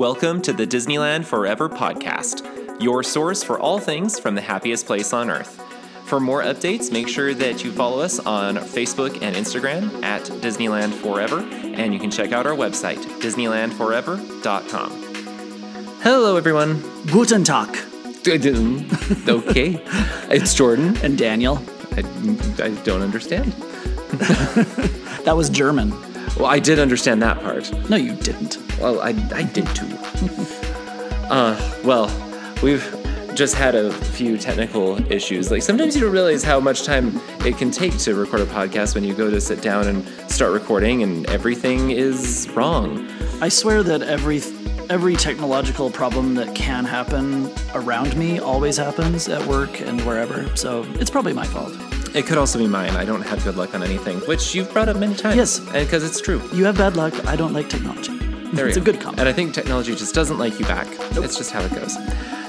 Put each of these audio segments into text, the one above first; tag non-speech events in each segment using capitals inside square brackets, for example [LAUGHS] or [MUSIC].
Welcome to the Disneyland Forever podcast, your source for all things from the happiest place on earth. For more updates, make sure that you follow us on Facebook and Instagram at Disneyland Forever, and you can check out our website, DisneylandForever.com. Hello, everyone. Guten Tag. [LAUGHS] okay, it's Jordan. And Daniel. I, I don't understand. [LAUGHS] That was German. Well, I did understand that part. No, you didn't. Well, I, I did too. [LAUGHS] uh, well, we've just had a few technical issues. Like sometimes you don't realize how much time it can take to record a podcast when you go to sit down and start recording and everything is wrong. I swear that every every technological problem that can happen around me always happens at work and wherever. So it's probably my fault. It could also be mine. I don't have good luck on anything, which you've brought up many times. Yes. because it's true. You have bad luck. I don't like technology. There it's a go. good comment. And I think technology just doesn't like you back. It's just how it goes.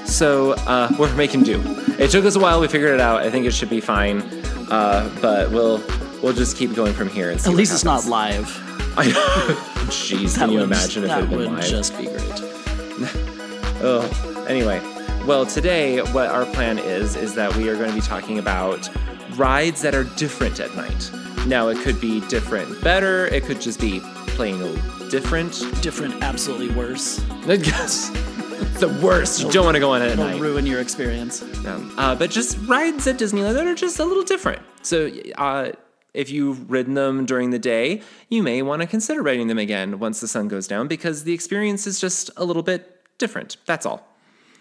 So uh, we're making do. It took us a while. We figured it out. I think it should be fine. Uh, but we'll we'll just keep going from here and see. At least it's not live. [LAUGHS] I know. Jeez, That can you imagine if it that had been would just be great. [LAUGHS] Oh, anyway. Well, today what our plan is is that we are going to be talking about rides that are different at night. Now, it could be different better. It could just be plain old different. Different, absolutely worse. Yes. [LAUGHS] the worst. You don't want to go on it at It'll night. ruin your experience. Um, uh, but just rides at Disneyland that are just a little different. So, uh, if you've ridden them during the day, you may want to consider riding them again once the sun goes down because the experience is just a little bit different. That's all.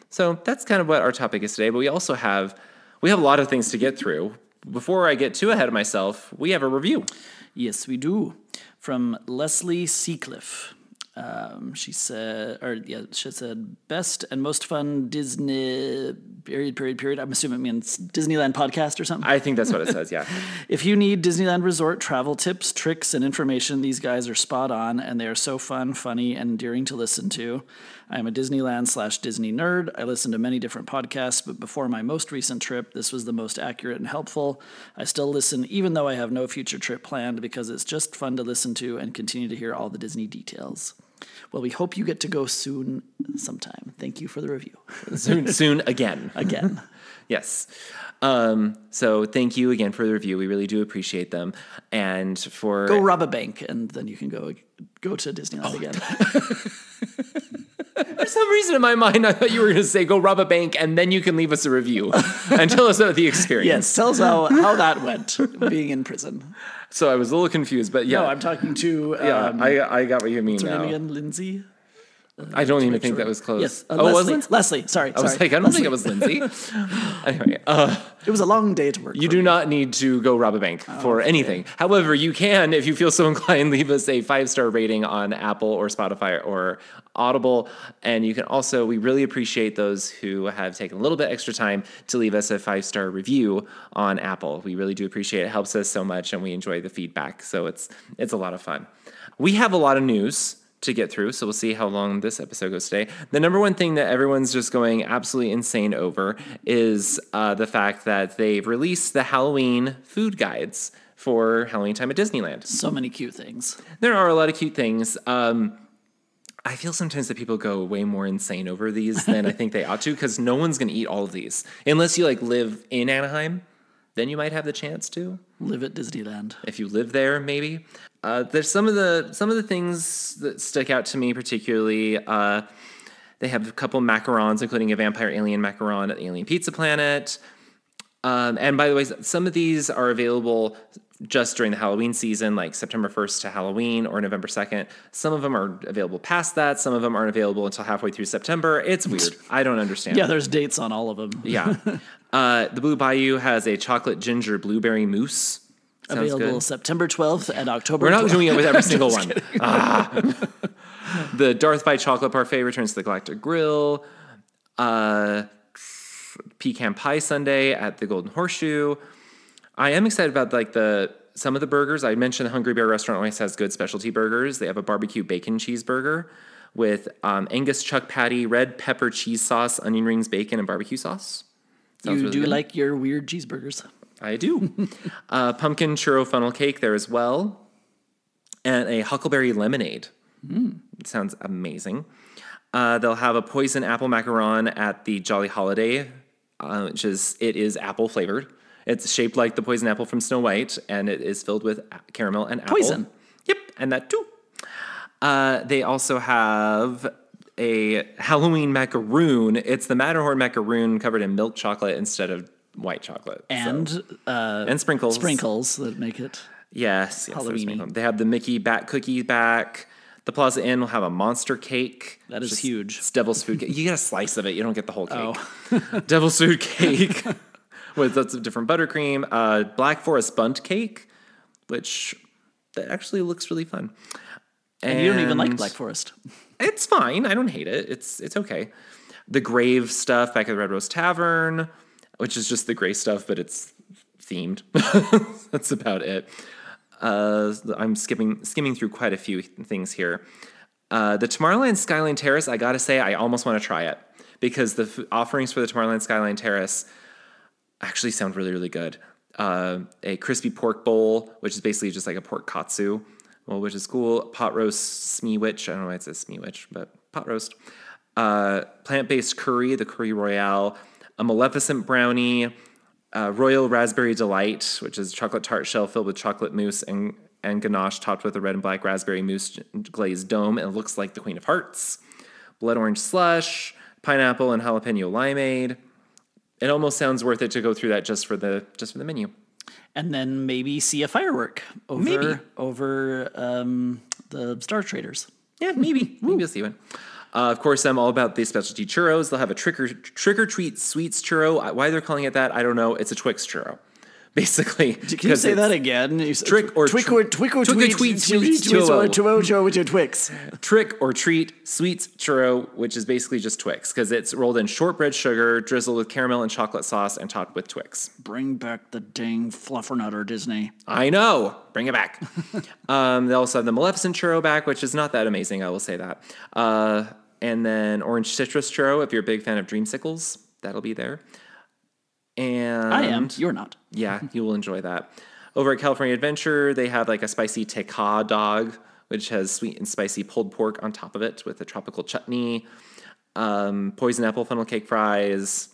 So that's kind of what our topic is today. But we also have we have a lot of things to get through. Before I get too ahead of myself, we have a review. Yes, we do. From Leslie Seacliff. Um, she said, or yeah, she said, best and most fun Disney period, period, period. I'm assuming it means Disneyland podcast or something. I think that's what it says. Yeah. [LAUGHS] If you need Disneyland Resort travel tips, tricks, and information, these guys are spot on, and they are so fun, funny, and endearing to listen to. I am a Disneyland slash Disney nerd. I listen to many different podcasts, but before my most recent trip, this was the most accurate and helpful. I still listen, even though I have no future trip planned, because it's just fun to listen to and continue to hear all the Disney details. Well, we hope you get to go soon sometime. Thank you for the review. [LAUGHS] soon, soon again. [LAUGHS] [LAUGHS] Again. Yes. Um, so thank you again for the review. We really do appreciate them. And for go rob a bank, and then you can go go to Disneyland again. For some reason in my mind, I thought you were going to say go rob a bank and then you can leave us a review and tell us about the experience. Yes, tell us how, how that went being in prison. So I was a little confused, but yeah, No, I'm talking to um, yeah, I, I got what you mean what's her name again? Lindsay? I don't even think Sure. that was close. Yes, uh, oh, it Leslie. wasn't. Leslie, sorry. I was like, I don't think it was Lindsay. [LAUGHS] anyway, uh, It was a long day to work. you do me. not need to go rob a bank for anything. However, you can, if you feel so [LAUGHS] inclined, leave us a five star rating on Apple or Spotify or Audible. And you can also, we really appreciate those who have taken a little bit extra time to leave us a five star review on Apple. We really do appreciate it. It helps us so much, and we enjoy the feedback. So it's it's a lot of fun. We have a lot of news to get through, so we'll see how long this episode goes today. The number one thing that everyone's just going absolutely insane over is uh, the fact that they've released the Halloween food guides for Halloween time at Disneyland. So many cute things. There are a lot of cute things. Um, I feel sometimes that people go way more insane over these than I think they ought to because no one's going to eat all of these unless you like live in Anaheim. Then you might have the chance to Live at Disneyland. if you live there, maybe. Uh, there's some of the some of the things that stick out to me particularly. Uh, they have a couple macarons, including a vampire alien macaron at the Alien Pizza Planet. Um, and by the way, some of these are available just during the Halloween season, like September 1st to Halloween or November 2nd. Some of them are available past that. Some of them aren't available until halfway through September. It's [LAUGHS] weird. I don't understand. Yeah, there's dates on all of them. [LAUGHS] Yeah. Uh, the Blue Bayou has a chocolate ginger blueberry mousse. Sounds Available good. September 12th and October We're not 12th. doing it with every [LAUGHS] single one. Ah. the Darth by Chocolate Parfait returns to the Galactic Grill. Uh, pecan pie sundae at the Golden Horseshoe. I am excited about like the some of the burgers. I mentioned the Hungry Bear restaurant always has good specialty burgers. They have a barbecue bacon cheeseburger with um, Angus chuck patty, red pepper cheese sauce, onion rings, bacon, and barbecue sauce. You really do good. like your weird cheeseburgers. I do. [LAUGHS] uh, pumpkin churro funnel cake there as well, and a huckleberry lemonade. It sounds amazing. Uh, they'll have a poison apple macaron at the Jolly Holiday, uh, which is it is apple flavored. It's shaped like the poison apple from Snow White, and it is filled with caramel and apple. Poison. Yep, and that too. Uh, they also have a Halloween macaroon. It's the Matterhorn macaroon covered in milk chocolate instead of white chocolate. So- And uh, and sprinkles. sprinkles that make it. Yes, yes. Halloween-y. They have the Mickey Bat cookie back. The Plaza Inn will have a monster cake. That is huge. It's devil's food cake. You get a slice of it. You don't get the whole cake. Oh. [LAUGHS] devil's food cake [LAUGHS] with lots of different buttercream. Uh, Black Forest Bundt cake, which that actually looks really fun. And you don't even like Black Forest. [LAUGHS] it's fine. I don't hate it. It's it's okay. The grave stuff back at the Red Rose Tavern, which is just the gray stuff, but it's themed. [LAUGHS] That's about it. Uh, I'm skipping skimming through quite a few things here. Uh, the Tomorrowland Skyline Terrace, I gotta say, I almost want to try it because the f- offerings for the Tomorrowland Skyline Terrace actually sound really, really good. Uh, a crispy pork bowl, which is basically just like a pork katsu, well, which is cool. Pot roast smeewich. I don't know why it says smeewich, but pot roast. Uh, plant-based curry, the curry royale. A maleficent brownie. Uh, royal raspberry delight, which is chocolate tart shell filled with chocolate mousse and and ganache topped with a red and black raspberry mousse glazed dome, and looks like the Queen of Hearts. Blood orange slush, pineapple and jalapeno limeade it almost sounds worth it to go through that just for the just for the menu. And then maybe see a firework over Maybe. over um, the Star Traders. Yeah, maybe [LAUGHS] maybe you'll see one. Uh, of course, I'm all about the specialty churros. They'll have a trick or trick or treat sweets churro. Why they're calling it that, I don't know. It's a Twix churro, [LAUGHS] basically. Can you say that again? Trick or twick or twick or tweet tweet tweet churro. churro churro with your Twix. [LAUGHS] Trick or treat sweets churro, which is basically just Twix because it's rolled in shortbread sugar, drizzled with caramel and chocolate sauce, and topped with Twix. Bring back the dang fluffernutter, Disney. I know. Bring it back. [LAUGHS] um, they also have the Maleficent churro back, which is not that amazing. I will say that. Uh, and then orange citrus churro. If you're a big fan of dreamsicles, that'll be there. And I am. You're not. [LAUGHS] yeah, you will enjoy that. Over at California Adventure, they have like a spicy teka dog, which has sweet and spicy pulled pork on top of it with a tropical chutney, um, poison apple funnel cake fries.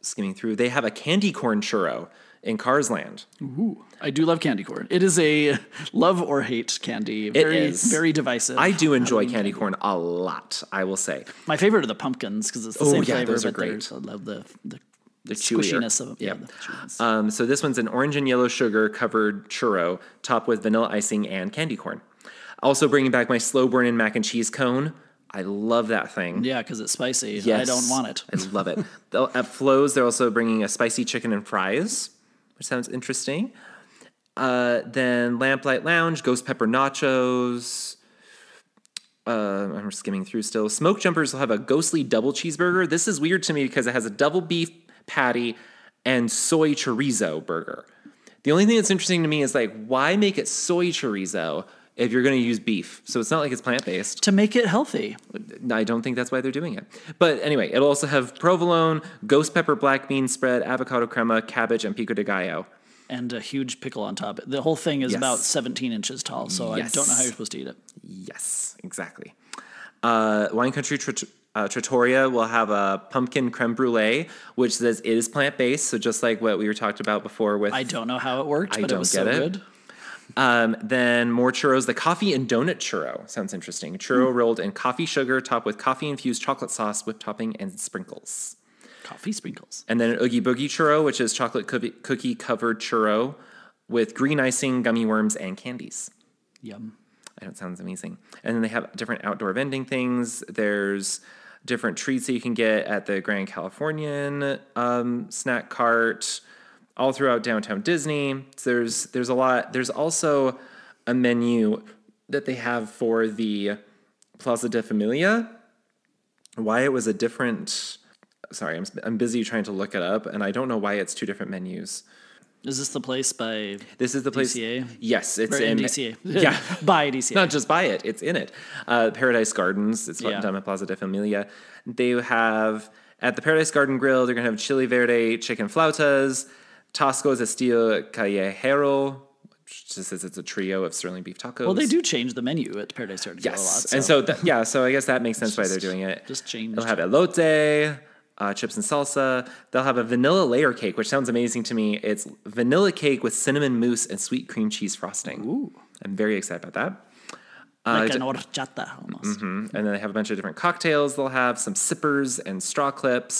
Skimming through, they have a candy corn churro in Cars Land. Ooh, I do love candy corn. It is a [LAUGHS] love or hate candy. Very, is. very divisive. I do enjoy candy corn a lot, I will say. My favorite are the pumpkins because it's the Oh, same yeah, flavor, those are but great. I love the the, The chewier. squishiness of them. Yeah, chewiness. Um, so this one's an orange and yellow sugar covered churro topped with vanilla icing and candy corn. Also bringing back my slow burn mac and cheese cone. I love that thing. yeah, because it's spicy. I don't want it. I love it. [LAUGHS] At Flo's, they're also bringing a spicy chicken and fries, which sounds interesting. Uh, then Lamplight Lounge, Ghost Pepper Nachos. Uh, I'm skimming through still. Smoke Jumpers will have a ghostly double cheeseburger. This is weird to me because it has a double beef patty and soy chorizo burger. The only thing that's interesting to me is like, why make it soy chorizo if you're going to use beef? So it's not like it's plant based. To make it healthy. I don't think that's why they're doing it. But anyway, it'll also have provolone, ghost pepper black bean spread, avocado crema, cabbage, and pico de gallo. and a huge pickle on top. The whole thing is Yes. about 17 inches tall, so I don't know how you're supposed to eat it. Yes, exactly. Uh, Wine Country Trat- uh, Trattoria will have a pumpkin creme brulee, which says it is plant based. So just like what we were talked about before with I don't know how it worked, I but it was get so it. good. Um, then more churros. The coffee and donut churro sounds interesting. Churro Hmm. rolled in coffee sugar, topped with coffee infused chocolate sauce, whipped topping, and sprinkles. Coffee sprinkles. And then an Oogie Boogie churro, which is chocolate cookie, cookie covered churro with green icing, gummy worms, and candies. Yum. I know it sounds amazing. And then they have different outdoor vending things. There's different treats that you can get at the Grand Californian um, snack cart, all throughout downtown Disney. So there's there's a lot. There's also a menu that they have for the Plaza de Familia. Why it was a different. Sorry, I'm, I'm busy trying to look it up, and I don't know why it's two different menus. Is this the place by This is the place. DCA? Yes, it's or in in DCA? [LAUGHS] Yeah, [LAUGHS] by DCA. not just by it; it's in it. Uh, Paradise Gardens. It's Yeah. done at Plaza de Familia. They have at the Paradise Garden Grill. They're gonna have chili verde chicken flautas, Tacos estilo callejero, just says it's a trio of sterling beef tacos. Well, they do change the menu at Paradise Tortilla a lot. Yes, and so th- yeah, so I guess that makes sense why they're doing it. just changed. They'll have elote, uh, chips and salsa. They'll have a vanilla layer cake, which sounds amazing to me. It's vanilla cake with cinnamon mousse and sweet cream cheese frosting. Ooh, I'm very excited about that. like an horchata almost. Mm, And then they have a bunch of different cocktails. They'll have some sippers and straw clips,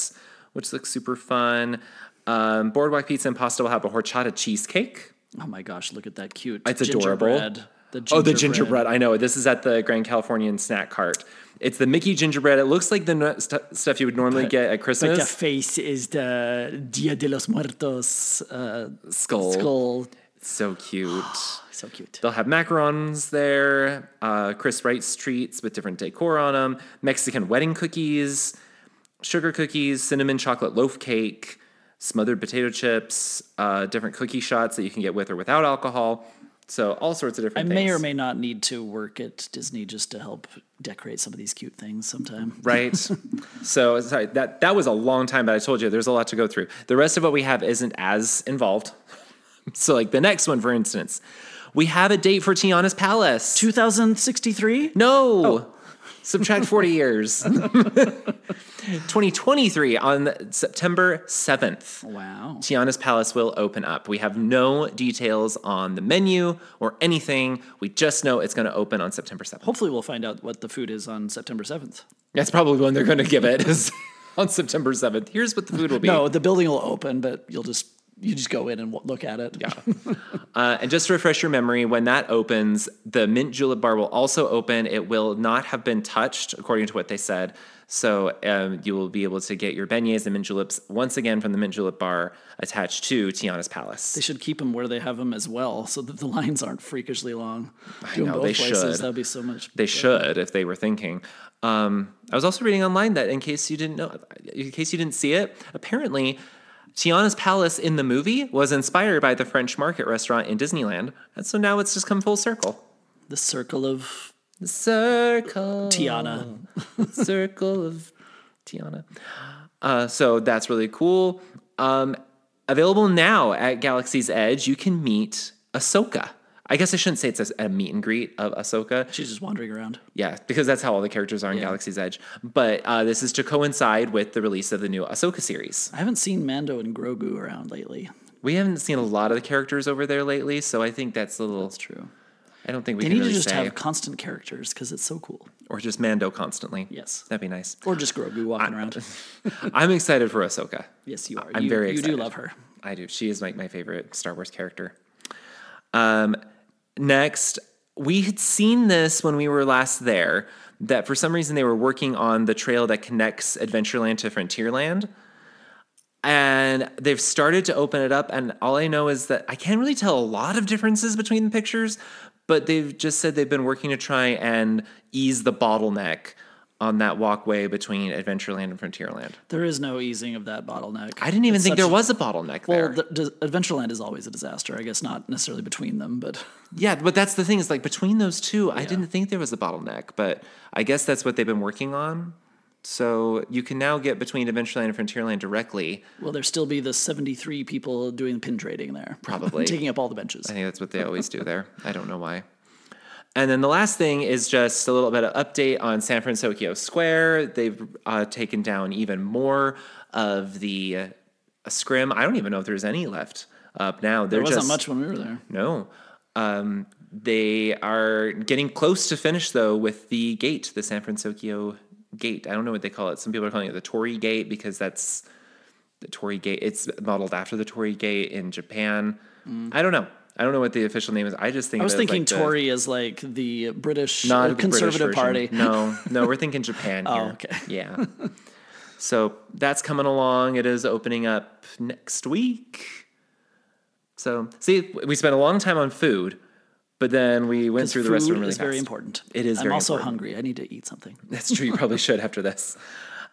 which looks super fun. Um, Boardwalk Pizza and Pasta will have a horchata cheesecake. Oh my gosh, look at that cute. It's adorable. gingerbread. The Oh, the gingerbread. I know. This is at the Grand Californian Snack Cart. It's the Mickey gingerbread. It looks like the stu- stuff you would normally get at But Christmas. the face is the Dia de los Muertos uh, skull. skull. So cute. [SIGHS] So cute. They'll have macarons there, uh, crisped rice treats with different decor on them, Mexican wedding cookies, sugar cookies, cinnamon chocolate loaf cake, smothered potato chips, uh, different cookie shots that you can get with or without alcohol. So all sorts of different. I different may or may not need to work at Disney just to help decorate some of these cute things sometime. [LAUGHS] right? so sorry that that was a long time, but I told you there's a lot to go through. The rest of what we have isn't as involved. [LAUGHS] So like the next one, for instance, we have a date for Tiana's Palace. 2063? No. Oh. Subtract 40 years. [LAUGHS] 2023 on September 7th. Wow. Tiana's Palace will open up. We have no details on the menu or anything. We just know it's going to open on September 7th. Hopefully, we'll find out what the food is on September 7th. That's probably when they're going to give it is [LAUGHS] on September 7th. Here's what the food will be. No, the building will open, but you'll just you just go in and look at it. Yeah. [LAUGHS] uh, and just to refresh your memory, when that opens, the mint julep bar will also open. It will not have been touched, according to what they said. So um, you will be able to get your beignets and mint juleps once again from the mint julep bar attached to Tiana's Palace. They should keep them where they have them as well, so that the [LAUGHS] lines aren't freakishly long. Doing know, both they places, should. that'd be so much. They should, if they were thinking. Um, I was also reading online that in case you didn't know, in case you didn't see it, apparently Tiana's Palace in the movie was inspired by the French Market restaurant in Disneyland, and so now it's just come full circle. The circle of The circle, Tiana. circle of Tiana. Uh, so that's really cool. Um, available now at Galaxy's Edge, you can meet Ahsoka. I guess I shouldn't say it's a, a meet and greet of Ahsoka. She's just wandering around. Yeah, because that's how all the characters are in Galaxy's Edge. But uh, this is to coincide with the release of the new Ahsoka series. I haven't seen Mando and Grogu around lately. We haven't seen a lot of the characters over there lately, so I think that's a little. That's true. I don't think we They can need really to just say, have constant characters because it's so cool. or just Mando constantly. Yes. that'd be nice. Or just Grogu walking around. [LAUGHS] I'm excited for Ahsoka. Yes, you are. I'm you, very You excited. do love her. I do. She is like my favorite Star Wars character. Um, next, we had seen this when we were last there. That for some reason they were working on the trail that connects Adventureland to Frontierland, and they've started to open it up. And all I know is that I can't really tell a lot of differences between the pictures, but they've just said they've been working to try and ease the bottleneck on that walkway between Adventureland and Frontierland. There is no easing of that bottleneck. I didn't even It's think there was a bottleneck there. Well, the, Adventureland is always a disaster. I guess not necessarily between them, but [LAUGHS] Yeah, but that's the thing is like between those two, I didn't think there was a bottleneck, but I guess that's what they've been working on. So you can now get between Adventureland and Frontierland directly. will there still be the 73 people doing pin trading there? [LAUGHS] Probably. Taking up all the benches. I think that's what they always do there. I don't know why. And then the last thing is just a little bit of update on San Francisco Square. They've uh, taken down even more of the uh, scrim. I don't even know if there's any left up now. They're There wasn't just, much when we were there. No. Um, they are getting close to finish though with the gate, the San Francisco gate. I don't know what they call it. Some people are calling it the Torii Gate because that's the Torii Gate. It's modeled after the Torii Gate in Japan. I don't know. I don't know what the official name is. I just think. I was of it as, thinking like the- Tory is like the British not the British conservative party. No, no, we're [LAUGHS] thinking Japan here. Oh, okay. Yeah. [LAUGHS] so that's coming along. It is opening up next week. So see, we spent a long time on food, but then we went through the rest of them really is very important. It is I'm also important. hungry. I need to eat something. [LAUGHS] That's true. You probably should after this.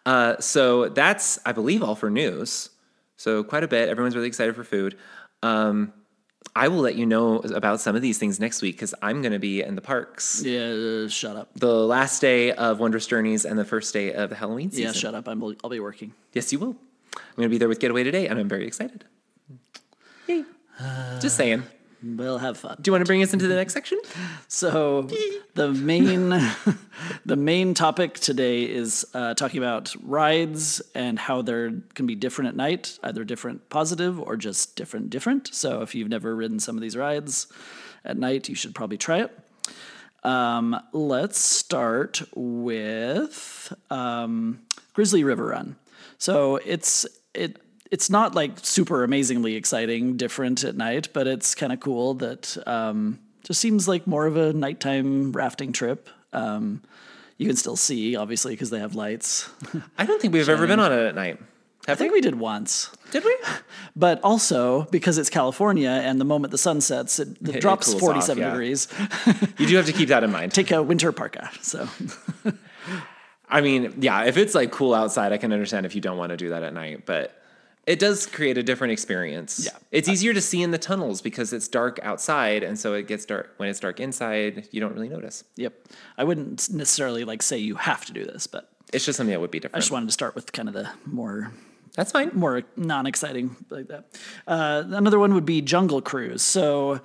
Uh, so that's, I believe, all for news. So quite a bit. Everyone's really excited for food. Um, I will let you know about some of these things next week because I'm going to be in the parks. Yeah, uh, shut up. The last day of Wondrous Journeys and the first day of the Halloween season. Yeah, shut up. I'm, I'll be working. Yes, you will. I'm going to be there with Get Away Today, and I'm very excited. Yay. Just saying. We'll have fun. Do you want to bring us into the next section? [LAUGHS] So the main [LAUGHS] the main topic today is uh, talking about rides and how they're can be different at night, either different positive or just different different. So if you've never ridden some of these rides at night, you should probably try it. Um, let's start with um, Grizzly River Run. So it's it it's not like super amazingly exciting, different at night, but it's kind of cool that um, just seems like more of a nighttime rafting trip. Um, you can still see, obviously, because they have lights. I don't think we've ever been on it at night. I think we did once, Did we? but also because it's California, and the moment the sun sets, it, it It drops cools off, forty-seven yeah. degrees. You do have to keep that in mind. Take a winter parka. So I mean, yeah, if it's like cool outside, I can understand if you don't want to do that at night, but it does create a different experience. Yeah. It's easier to see in the tunnels because it's dark outside and so it gets dark when it's dark inside, you don't really notice. Yep. I wouldn't necessarily like say you have to do this, but It's just something that would be different. I just wanted to start with kind of the more That's fine. more non-exciting like that. Uh, another one would be Jungle Cruise. So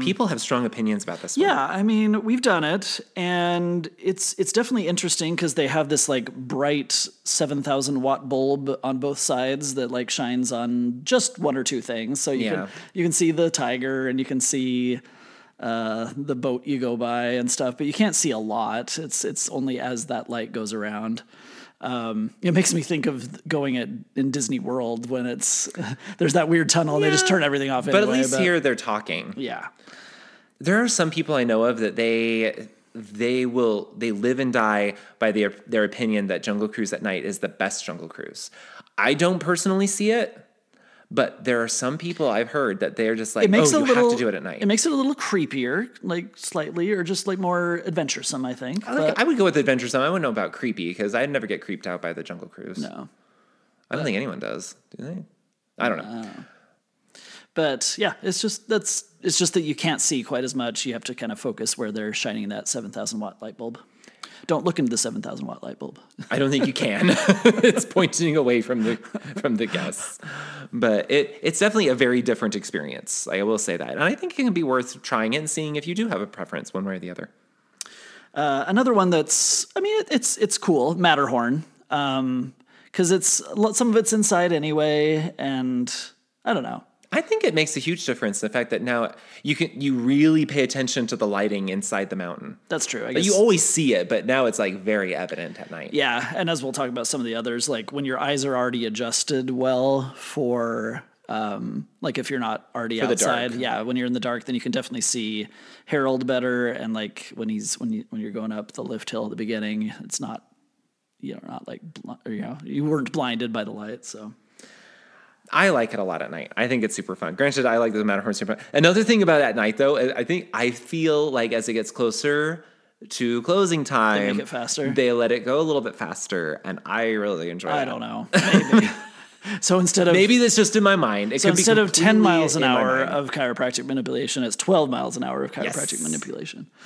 People have strong opinions about this one. yeah, I mean we've done it, and it's it's definitely interesting because they have this like bright seven thousand watt bulb on both sides that like shines on just one or two things. So you Yeah. can you can see the tiger and you can see uh, the boat you go by and stuff, but you can't see a lot. It's it's only as that light goes around. Um, it makes me think of going at in Disney World when it's [LAUGHS] there's that weird tunnel and they just turn everything off. But at anyway, least here they're talking. yeah, There are some people I know of that they they will they live and die by their their opinion that Jungle Cruise at night is the best Jungle Cruise. I don't personally see it, but there are some people I've heard that they're just like, it makes oh, it you little. have to do it at night. It makes it a little creepier, like slightly, or just like more adventuresome. I think. I, like, I would go with adventuresome. I wouldn't know about creepy because I'd never get creeped out by the Jungle Cruise. no. I don't think anyone does. Do they? I don't know. But yeah, it's just that's it's just that you can't see quite as much. You have to kind of focus where they're shining that seven thousand watt light bulb. Don't look into the seven thousand watt light bulb. [LAUGHS] I don't think you can. [LAUGHS] it's pointing away from the from the guests. But it it's definitely a very different experience. I will say that. And I think it can be worth trying it and seeing if you do have a preference one way or the other. Uh, another one that's I mean it, it's it's cool Matterhorn because it's some of it's inside anyway, and I don't know. I think it makes a huge difference the fact that now you can you really pay attention to the lighting inside the mountain. That's true. I guess you always see it, but now it's like very evident at night. Yeah, and as we'll talk about some of the others, like when your eyes are already adjusted well for, um, like if you're not already the outside, yeah, when you're in the dark, then you can definitely see Harold better. And like when he's when you when you're going up the lift hill at the beginning, it's not, you know, not like or, you know you weren't blinded by the light, so. I like it a lot at night. I think it's super fun. Granted, I like the Matterhorn super. Fun. Another thing about at night, though, I think I feel like as it gets closer to closing time, they make it faster. They let it go a little bit faster, and I really enjoy. It. I that. don't know. [LAUGHS] Maybe. So instead of Maybe that's just in my mind. It so could be instead of ten miles an hour of chiropractic manipulation, it's twelve miles an hour of chiropractic Yes. manipulation. [LAUGHS]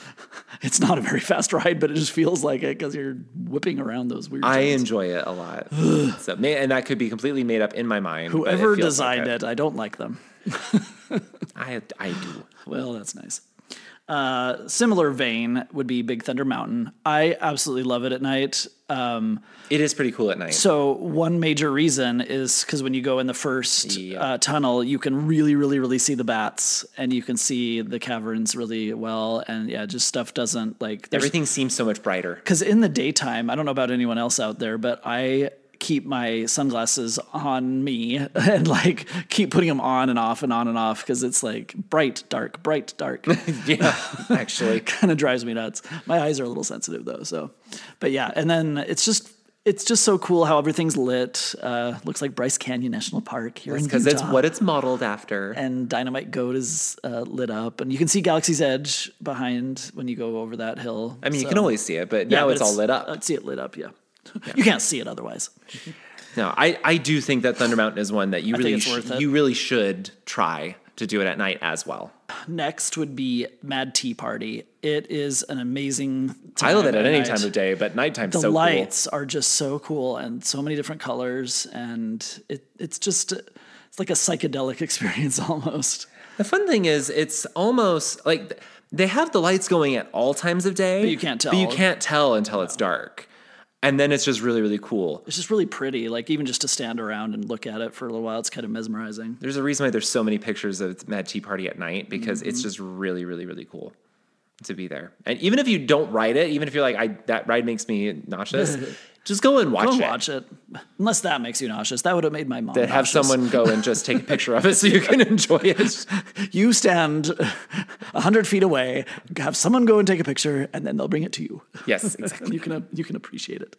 It's not a very fast ride, but it just feels like it because you're whipping around those weird. I enjoy it a lot. [SIGHS] so, and that could be completely made up in my mind. Whoever feels like designed it, I don't like them. [LAUGHS] I I do. Well, that's nice. Uh, similar vein would be Big Thunder Mountain. I absolutely love it at night. Um, It is pretty cool at night. so one major reason is because when you go in the first Yeah. uh, tunnel, you can really, really, really see the bats, and you can see the caverns really well. And yeah, just stuff doesn't like Everything seems so much brighter. because in the daytime, I don't know about anyone else out there, but I keep my sunglasses on me [LAUGHS] and like keep putting them on and off and on and off because it's like bright, dark, bright, dark. [LAUGHS] Yeah, actually. [LAUGHS] kind of drives me nuts. My eyes are a little sensitive though, so. But yeah, and then it's just it's just so cool how everything's lit. Uh, looks like Bryce Canyon National Park here in Because it's what it's modeled after. and Dynamite Goat is uh, lit up, and you can see Galaxy's Edge behind when you go over that hill. I mean, you can always see it, but Yeah, now but it's, all lit up. I see it lit up. Yeah, you can't see it otherwise. No, I, I do think that Thunder Mountain is one that you think really sh- you really should try to do it at night as well. Next would be Mad Tea Party. It is an amazing. Time I love it at any night. time of day, but nighttime the so lights are just so cool and so many different colors and it it's just it's like a psychedelic [LAUGHS] experience almost. The fun thing is, it's almost like they have the lights going at all times of day. But you can't tell. But you can't tell until it's dark. And then it's just really, really cool. It's just really pretty. Like even just to stand around and look at it for a little while, it's kind of mesmerizing. There's a reason why there's so many pictures of Mad Tea Party at night because Mm-hmm. it's just really, really, really cool to be there. And even if you don't ride it, even if you're like, I that ride makes me nauseous, [LAUGHS] just go and watch Go it. watch it. Unless that makes you nauseous. That would have made my mom. That have nauseous. someone go and just take a [LAUGHS] picture of it so you can enjoy it. [LAUGHS] You stand a hundred feet away, have someone go and take a picture, and then they'll bring it to you. Yes, exactly. you can you can appreciate it.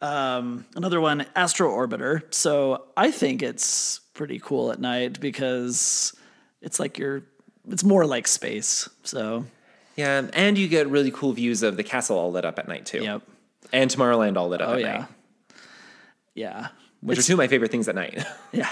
Um, another one, Astro Orbiter. So I think it's pretty cool at night because it's like you're. It's more like space. So Yeah, and you get really cool views of the castle all lit up at night too. yep. And Tomorrowland all lit up Oh at yeah. night, Yeah. which are two of my favorite things at night. [LAUGHS] Yeah.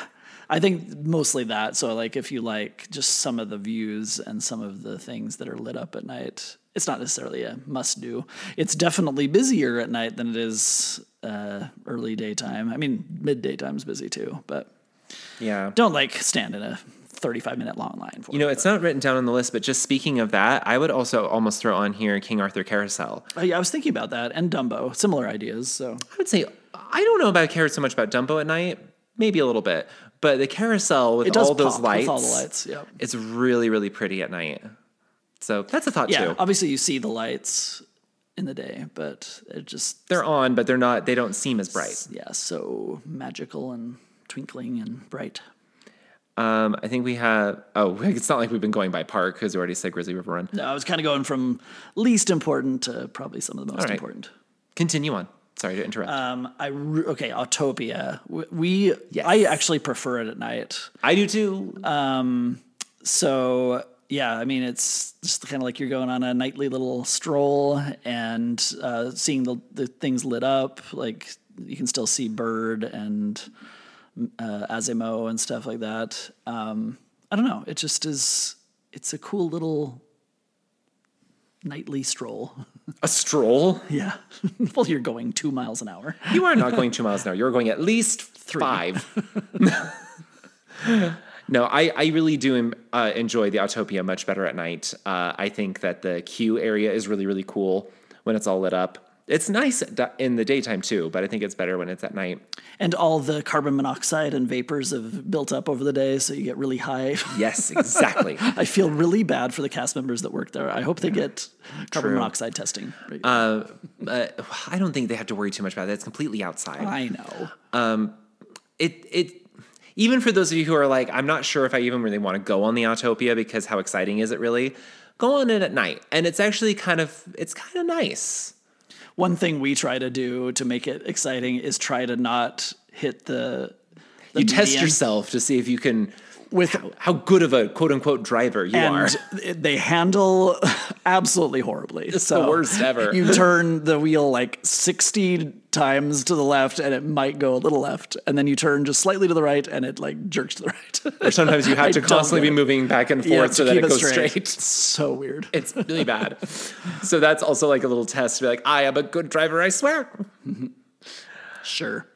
I think mostly that. So like if you like just some of the views and some of the things that are lit up at night, it's not necessarily a must do. It's definitely busier at night than it is uh, early daytime. I mean, midday time's busy too, but yeah. don't like stand in a 35 minute long line for You know, it's not written down on the list, but just speaking of that, I would also almost throw on here King Arthur Carousel. Oh, yeah, I was thinking about that and Dumbo, similar ideas. So I would say I don't know about care so much about Dumbo at night, maybe a little bit, but the carousel with all those lights, with all the lights. Yeah. it's really really pretty at night. So that's a thought Yeah. too. Obviously, you see the lights in the day, but it just They're on, but they're not. They don't seem as bright. yeah, so magical and twinkling and bright. Um, I think we have. Oh, [LAUGHS] it's not like we've been going by park because we already said Grizzly River Run. No, I was kind of going from least important to probably some of the most right. important. Continue on. Sorry to interrupt. Um, I re- okay, Autopia. We, Yes. I actually prefer it at night. I do too. So yeah, I mean it's just kind of like you're going on a nightly little stroll and uh, seeing the the things lit up. Like you can still see Bird and uh, Azimo and stuff like that. Um, I don't know. It just is. It's a cool little nightly stroll. a stroll. Yeah. [LAUGHS] well, you're going two miles an hour. You are not going two miles an hour. You're going at least five. [LAUGHS] [LAUGHS] no, I, I really do uh, enjoy the Autopia much better at night. Uh, I think that the queue area is really, really cool when it's all lit up. It's nice in the daytime too, but I think it's better when it's at night. And all the carbon monoxide and vapors have built up over the day, so you get really high. Yes, exactly. [LAUGHS] I feel really bad for the cast members that work there. I hope they get carbon True. monoxide testing. uh, I don't think they have to worry too much about that. It's completely outside. I know. it it even for those of you who are like, I'm not sure if I even really want to go on the Autopia because how exciting is it really? Go on it at night, and it's actually kind of it's kind of nice. One thing we try to do to make it exciting is try to not hit the. the You test yourself to see if you can with how good of a quote unquote driver you are. [LAUGHS] they handle [LAUGHS] absolutely horribly. It's the worst ever. You turn the wheel like 60 times to the left and it might go a little left. And then you turn just slightly to the right and it like jerks to the right. [LAUGHS] Or sometimes you have to constantly be moving back and forth Yeah, so that it goes straight. straight. It's so weird. It's really bad. so that's also like a little test to be like, I am a good driver, I swear. Mm-hmm. Sure.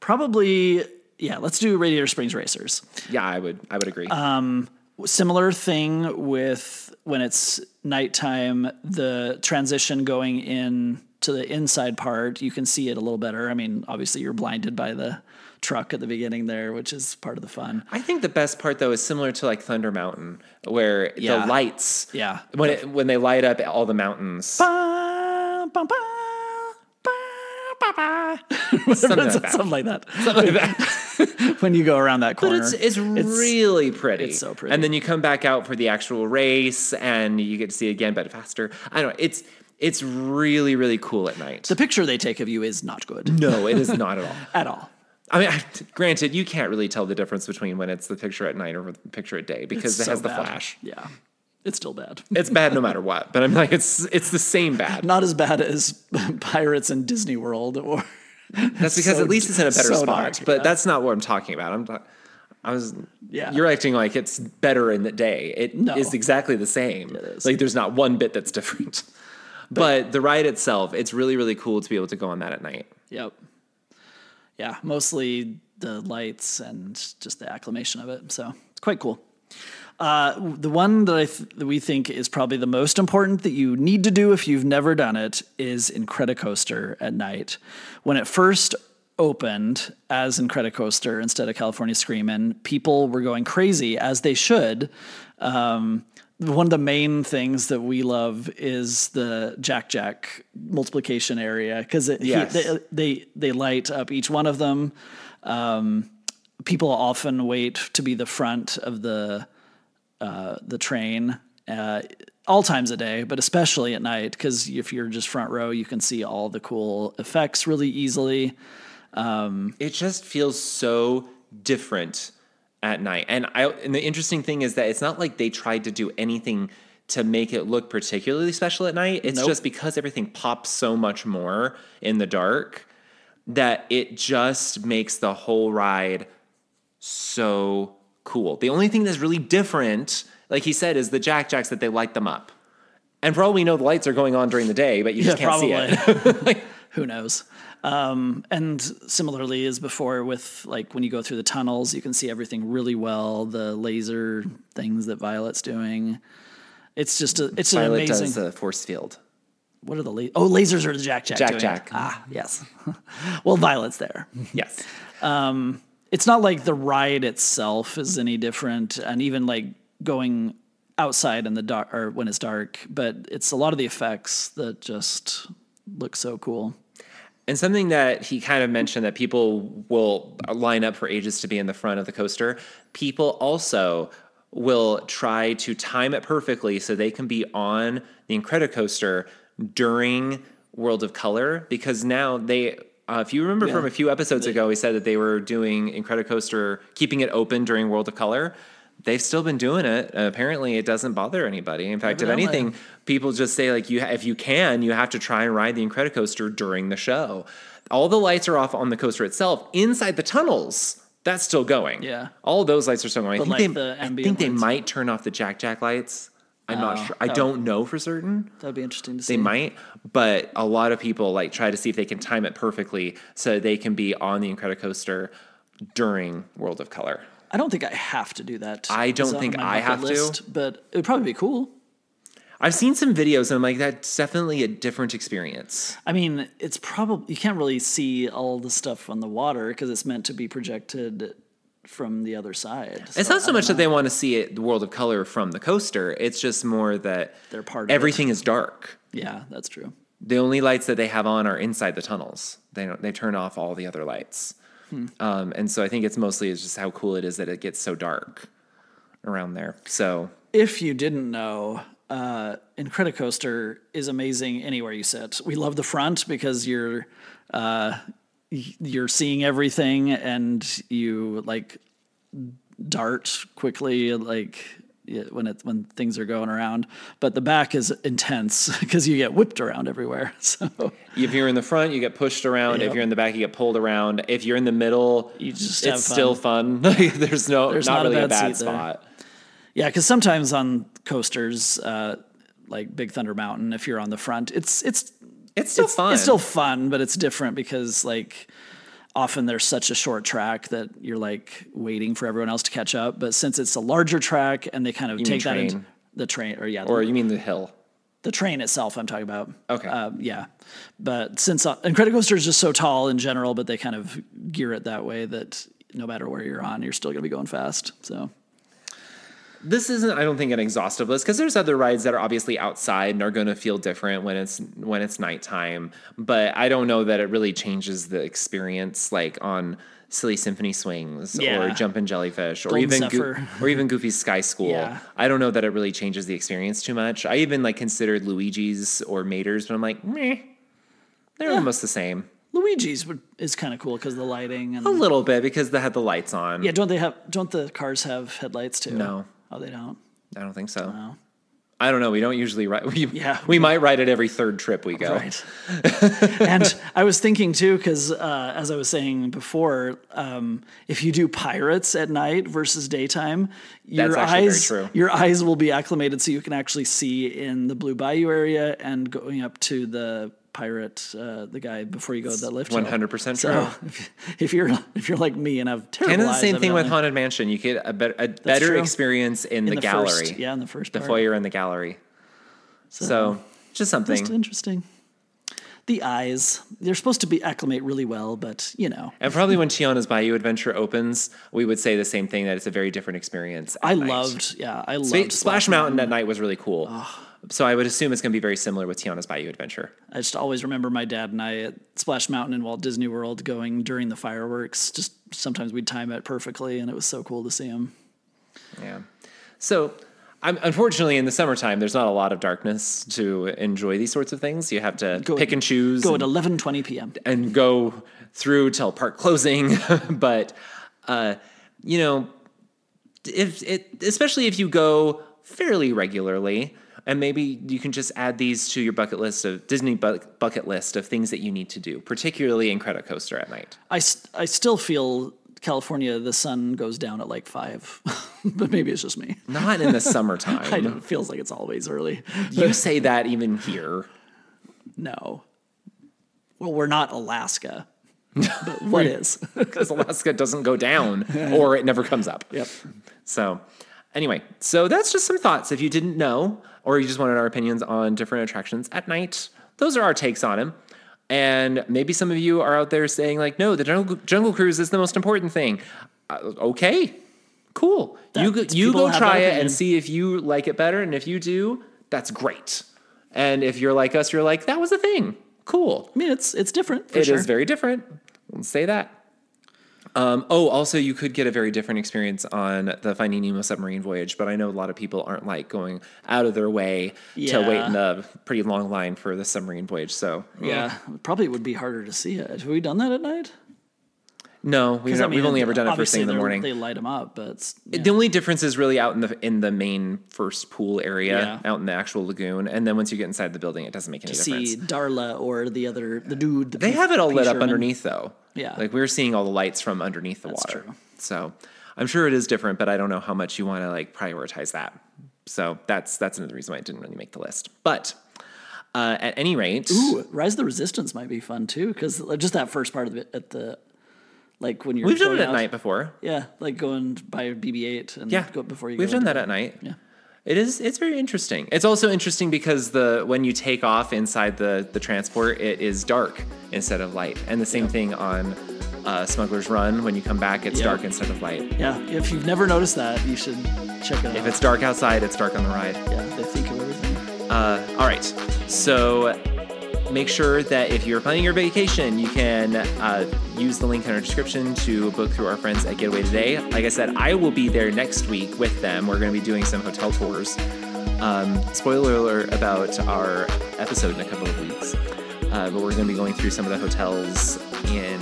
Probably, yeah, let's do Radiator Springs Racers. Yeah, I would I would agree. Um, similar thing with when it's nighttime, the transition going in to the inside part, you can see it a little better. I mean, obviously you're blinded by the truck at the beginning there, which is part of the fun. I think the best part though is similar to like Thunder Mountain, where Yeah. the lights, Yeah. when it, when they light up all the mountains, Ba, ba, ba, ba, ba, ba. [LAUGHS] something like. Something like that. Something like that. [LAUGHS] [LAUGHS] When you go around that But corner. it's it's really pretty. it's so pretty. And then you come back out for the actual race, and you get to see it again, but faster. I don't know. It's it's really really cool at night. the picture they take of you is not good no, it is [LAUGHS] not at all. at all. I mean, I, [LAUGHS] granted, you can't really tell the difference between when it's the picture at night or the picture at day because It's it has so the bad. flash. Yeah. It's still bad. It's bad no matter what. But I'm like, it's it's the same bad. Not as bad as Pirates in Disney World or That's because so- at least it's in a better so spot. dark, but yeah. that's not what I'm talking about. I'm. ta- I was. Yeah. You're acting like it's better in the day. It is No. exactly the same. It is. Like there's not one bit that's different. But, the ride itself, it's really really cool to be able to go on that at night. Yep. Yeah, mostly the lights and just the acclamation of it. So it's quite cool. The one that I th- that we think is probably the most important that you need to do if you've never done it is in Incredicoaster at night. When it first opened as in Incredicoaster instead of California Screamin', people were going crazy as they should. Um, one of the main things that we love is the Jack Jack multiplication area because Yes. they, they they light up each one of them. Um, people often wait to be the front of the uh, the train uh, all times a day, but especially at night because if you're just front row, you can see all the cool effects really easily. it just feels so different at night. And I and the interesting thing is that it's not like they tried to do anything to make it look particularly special at night. It's Nope. just because everything pops so much more in the dark that it just makes the whole ride so cool. The only thing that's really different, like he said, is the Jack Jacks that they light them up. And probably we know, the lights are going on during the day, but you just Yeah, can't see it. [LAUGHS] Who knows? Um, and similarly as before with like when you go through the tunnels, you can see everything really well. The laser things that Violet's doing. It's just a, it's an Violet amazing. does the force field. what are the la- oh lasers are the Jack Jack Jack doing. Jack. Ah yes. [LAUGHS] well, Violet's there. Yes. It's not like the ride itself is any different and even like going outside in the dark or when it's dark but it's a lot of the effects that just look so cool And something that he kind of mentioned that people will line up for ages to be in the front of the coaster. People also will try to time it perfectly so they can be on the Incredicoaster during World of Color because now they. Uh, if you remember from a few episodes ago, we said that they were doing Incredicoaster, keeping it open during World of Color. They've still been doing it. Uh, apparently, it doesn't bother anybody. In fact, if anything, people just say like you if you can you have to try and ride the incredicoaster during the show all the lights are off on the coaster itself inside the tunnels that's still going Yeah. all those lights are still going But, i like, think, the they, I think they lights? might turn off the jack jack lights i'm not Oh, sure. I oh. don't know for certain. That'd be interesting to see. they might but a lot of people like try to see if they can time it perfectly so they can be on the incredicoaster during world of color. I don't think i have to do that I don't think I have to. list, but it would probably be cool. I've seen some videos and i'm like that's definitely a different experience. I mean it's probably you can't really see all the stuff on the water because it's meant to be projected from the other side It's not so much that they want to see it, the world of color from the coaster. It's just more that They're part of everything is dark. yeah that's true The only lights that they have on are inside the tunnels. They don't. They turn off all the other lights. Hmm. Um, and so I think it's mostly it's just how cool it is that it gets so dark around there. So if you didn't know, uh, Incredicoaster is amazing anywhere you sit. We love the front because you're uh, you're seeing everything and you like dart quickly like when it when things are going around. But the back is intense [LAUGHS] because you get whipped around everywhere. [LAUGHS] So if you're in the front, you get pushed around. If you're in the back, you get pulled around. If you're in the middle, You just it's fun. still fun. [LAUGHS] There's no There's not, not really a bad bad seat there. spot. yeah, because sometimes on coasters. Uh, like Big Thunder Mountain, if you're on the front, it's it's It's still it's, fun. It's still fun, but it's different because like often there's such a short track that you're like waiting for everyone else to catch up. But since it's a larger track and they kind of mean take that into the train or yeah, or the, you mean the hill? the train itself, I'm talking about. Okay. Uh, yeah, but since uh, Incredicoaster is just so tall in general, but they kind of gear it that way that no matter where you're on, you're still going to be going fast. So this isn't i don't think an exhaustive list because there's other rides that are obviously outside and are going to feel different when it's when it's nighttime but i don't know that it really changes the experience like on silly symphony swings or Yeah. jumpin' jellyfish or even Zephyr. or even goofy's sky school Yeah. i don't know that it really changes the experience too much i even like considered luigi's or mater's but i'm like meh they're almost the same Luigi's would, is kind of cool because the lighting and a little bit because they had the lights on yeah, don't they have? Don't the cars have headlights too? No. Oh, they don't. i don't think so I don't know. We don't usually write. We, Yeah. [LAUGHS] we might write it every third trip we go. Right. [LAUGHS] and I was thinking too, because uh, as I was saying before, um, if you do pirates at night versus daytime, your That's actually very eyes your eyes will be acclimated so you can actually see in the Blue Bayou area and going up to the pirate, uh, the guy before you go to the lift. Hundred percent true. So [LAUGHS] if, if you're if you're like me and I've terrible And the eyes, same thing with Haunted Mansion. You get a, a better true. experience in, the, the gallery. first- yeah, in the first the part. foyer and the gallery. So, just something. Just interesting. The eyes, they're supposed to be acclimate really well, but you know, and probably when Tiana's Bayou Adventure opens, we would say the same thing that it's a very different experience. I night. loved, yeah, I Splash, loved Splash Mountain at night was really cool. So I would assume it's going to be very similar with Tiana's Bayou Adventure. I just always remember my dad and I at Splash Mountain in Walt Disney World going during the fireworks. Just sometimes we'd time it perfectly, and it was so cool to see them. Yeah. So, I'm, unfortunately, in the summertime, there's not a lot of darkness to enjoy these sorts of things. You have to Go- pick and choose Go and, at eleven twenty p.m. and go through till park closing. [LAUGHS] but, uh, you know, if it, especially if you go fairly regularly, and maybe you can just add these to your bucket list of Disney bu- bucket list of things that you need to do, particularly Incredicoaster at night. I I still feel California, the sun goes down at like five, [LAUGHS] but maybe it's just me. Not in the [LAUGHS] I summertime. know, it feels like it's always early. [LAUGHS] you say that even here. No. Well, we're not Alaska. But what is? because Alaska doesn't go down or it never comes up. Yep. So, anyway, so that's just some thoughts. If you didn't know, or you just wanted our opinions on different attractions at night, those are our takes on them. And maybe some of you are out there saying, like, no, the Jungle, jungle Cruise is the most important thing. Uh, okay, cool. you go, you go try it and see if you like it better. And if you do, that's great. And if you're like us, you're like, that was a thing. Cool. I mean, it's it's different for It is sure. very different. Let's say that. Um, oh, also, you could get a very different experience on the Finding Nemo submarine voyage, but I know a lot of people aren't like going out of their way to wait in the pretty long line for the submarine voyage. So, yeah, probably would be harder to see it. Have we done that at night? no, we've, not, I mean, we've only ever done it first thing in the morning. They light them up, but yeah. The only difference is really out in the in the main first pool area, Yeah. out in the actual lagoon, and then once you get inside the building, it doesn't make any to difference. see Darla or the other the dude. The They P- have it all lit up underneath though. Yeah. Like we're seeing all the lights from underneath the water. That's water. true. So I'm sure it is different, but I don't know how much you want to like prioritize that. So that's that's another reason why it didn't really make the list. But uh, at any rate, Ooh, Rise of the Resistance might be fun too, because just that first part of it at the, like when you're we've done it at out- night before. Yeah, like going by a BB-8 and Yeah, go before you. we've done that at night. Yeah. It is. It's very interesting. It's also interesting because the when you take off inside the the transport, it is dark instead of light, and the same thing on uh, Smuggler's Run. When you come back, it's Yeah. dark instead of light. Yeah, if you've never noticed that, you should check it out. If it's dark outside, it's dark on the ride. yeah, they think of everything. Uh, all right. So make sure that if you're planning your vacation, you can uh, use the link in our description to book through our friends at Get Away Today. Like I said, I will be there next week with them. We're going to be doing some hotel tours. Um, spoiler alert about our episode in a couple of weeks. Uh, but we're going to be going through some of the hotels in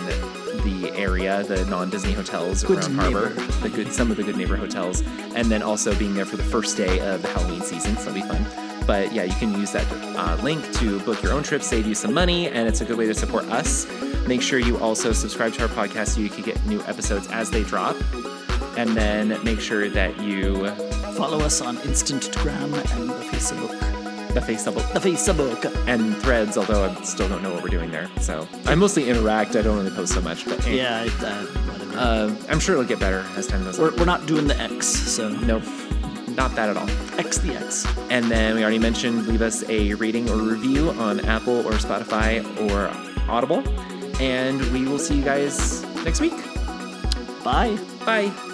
the area, the non-Disney hotels Good around Harbor, the good, some of the good neighbor hotels, and then also being there for the first day of the Halloween season. So that'll be fun. But yeah, you can use that uh, link to book your own trip, save you some money, and it's a good way to support us. Make sure you also subscribe to our podcast so you can get new episodes as they drop. And then make sure that you Follow us on Instagram and the Facebook. the Facebook The Facebook. and threads, although I still don't know what we're doing there. So I mostly interact. I don't really post so much, but eh. Yeah, I- uh, whatever. Uh, I'm sure it'll get better as time goes we're, on. we're not doing the X, so Nope, not that at all. X the X. And then we already mentioned leave us a rating or review on Apple or Spotify or Audible. And we will see you guys next week. Bye. Bye.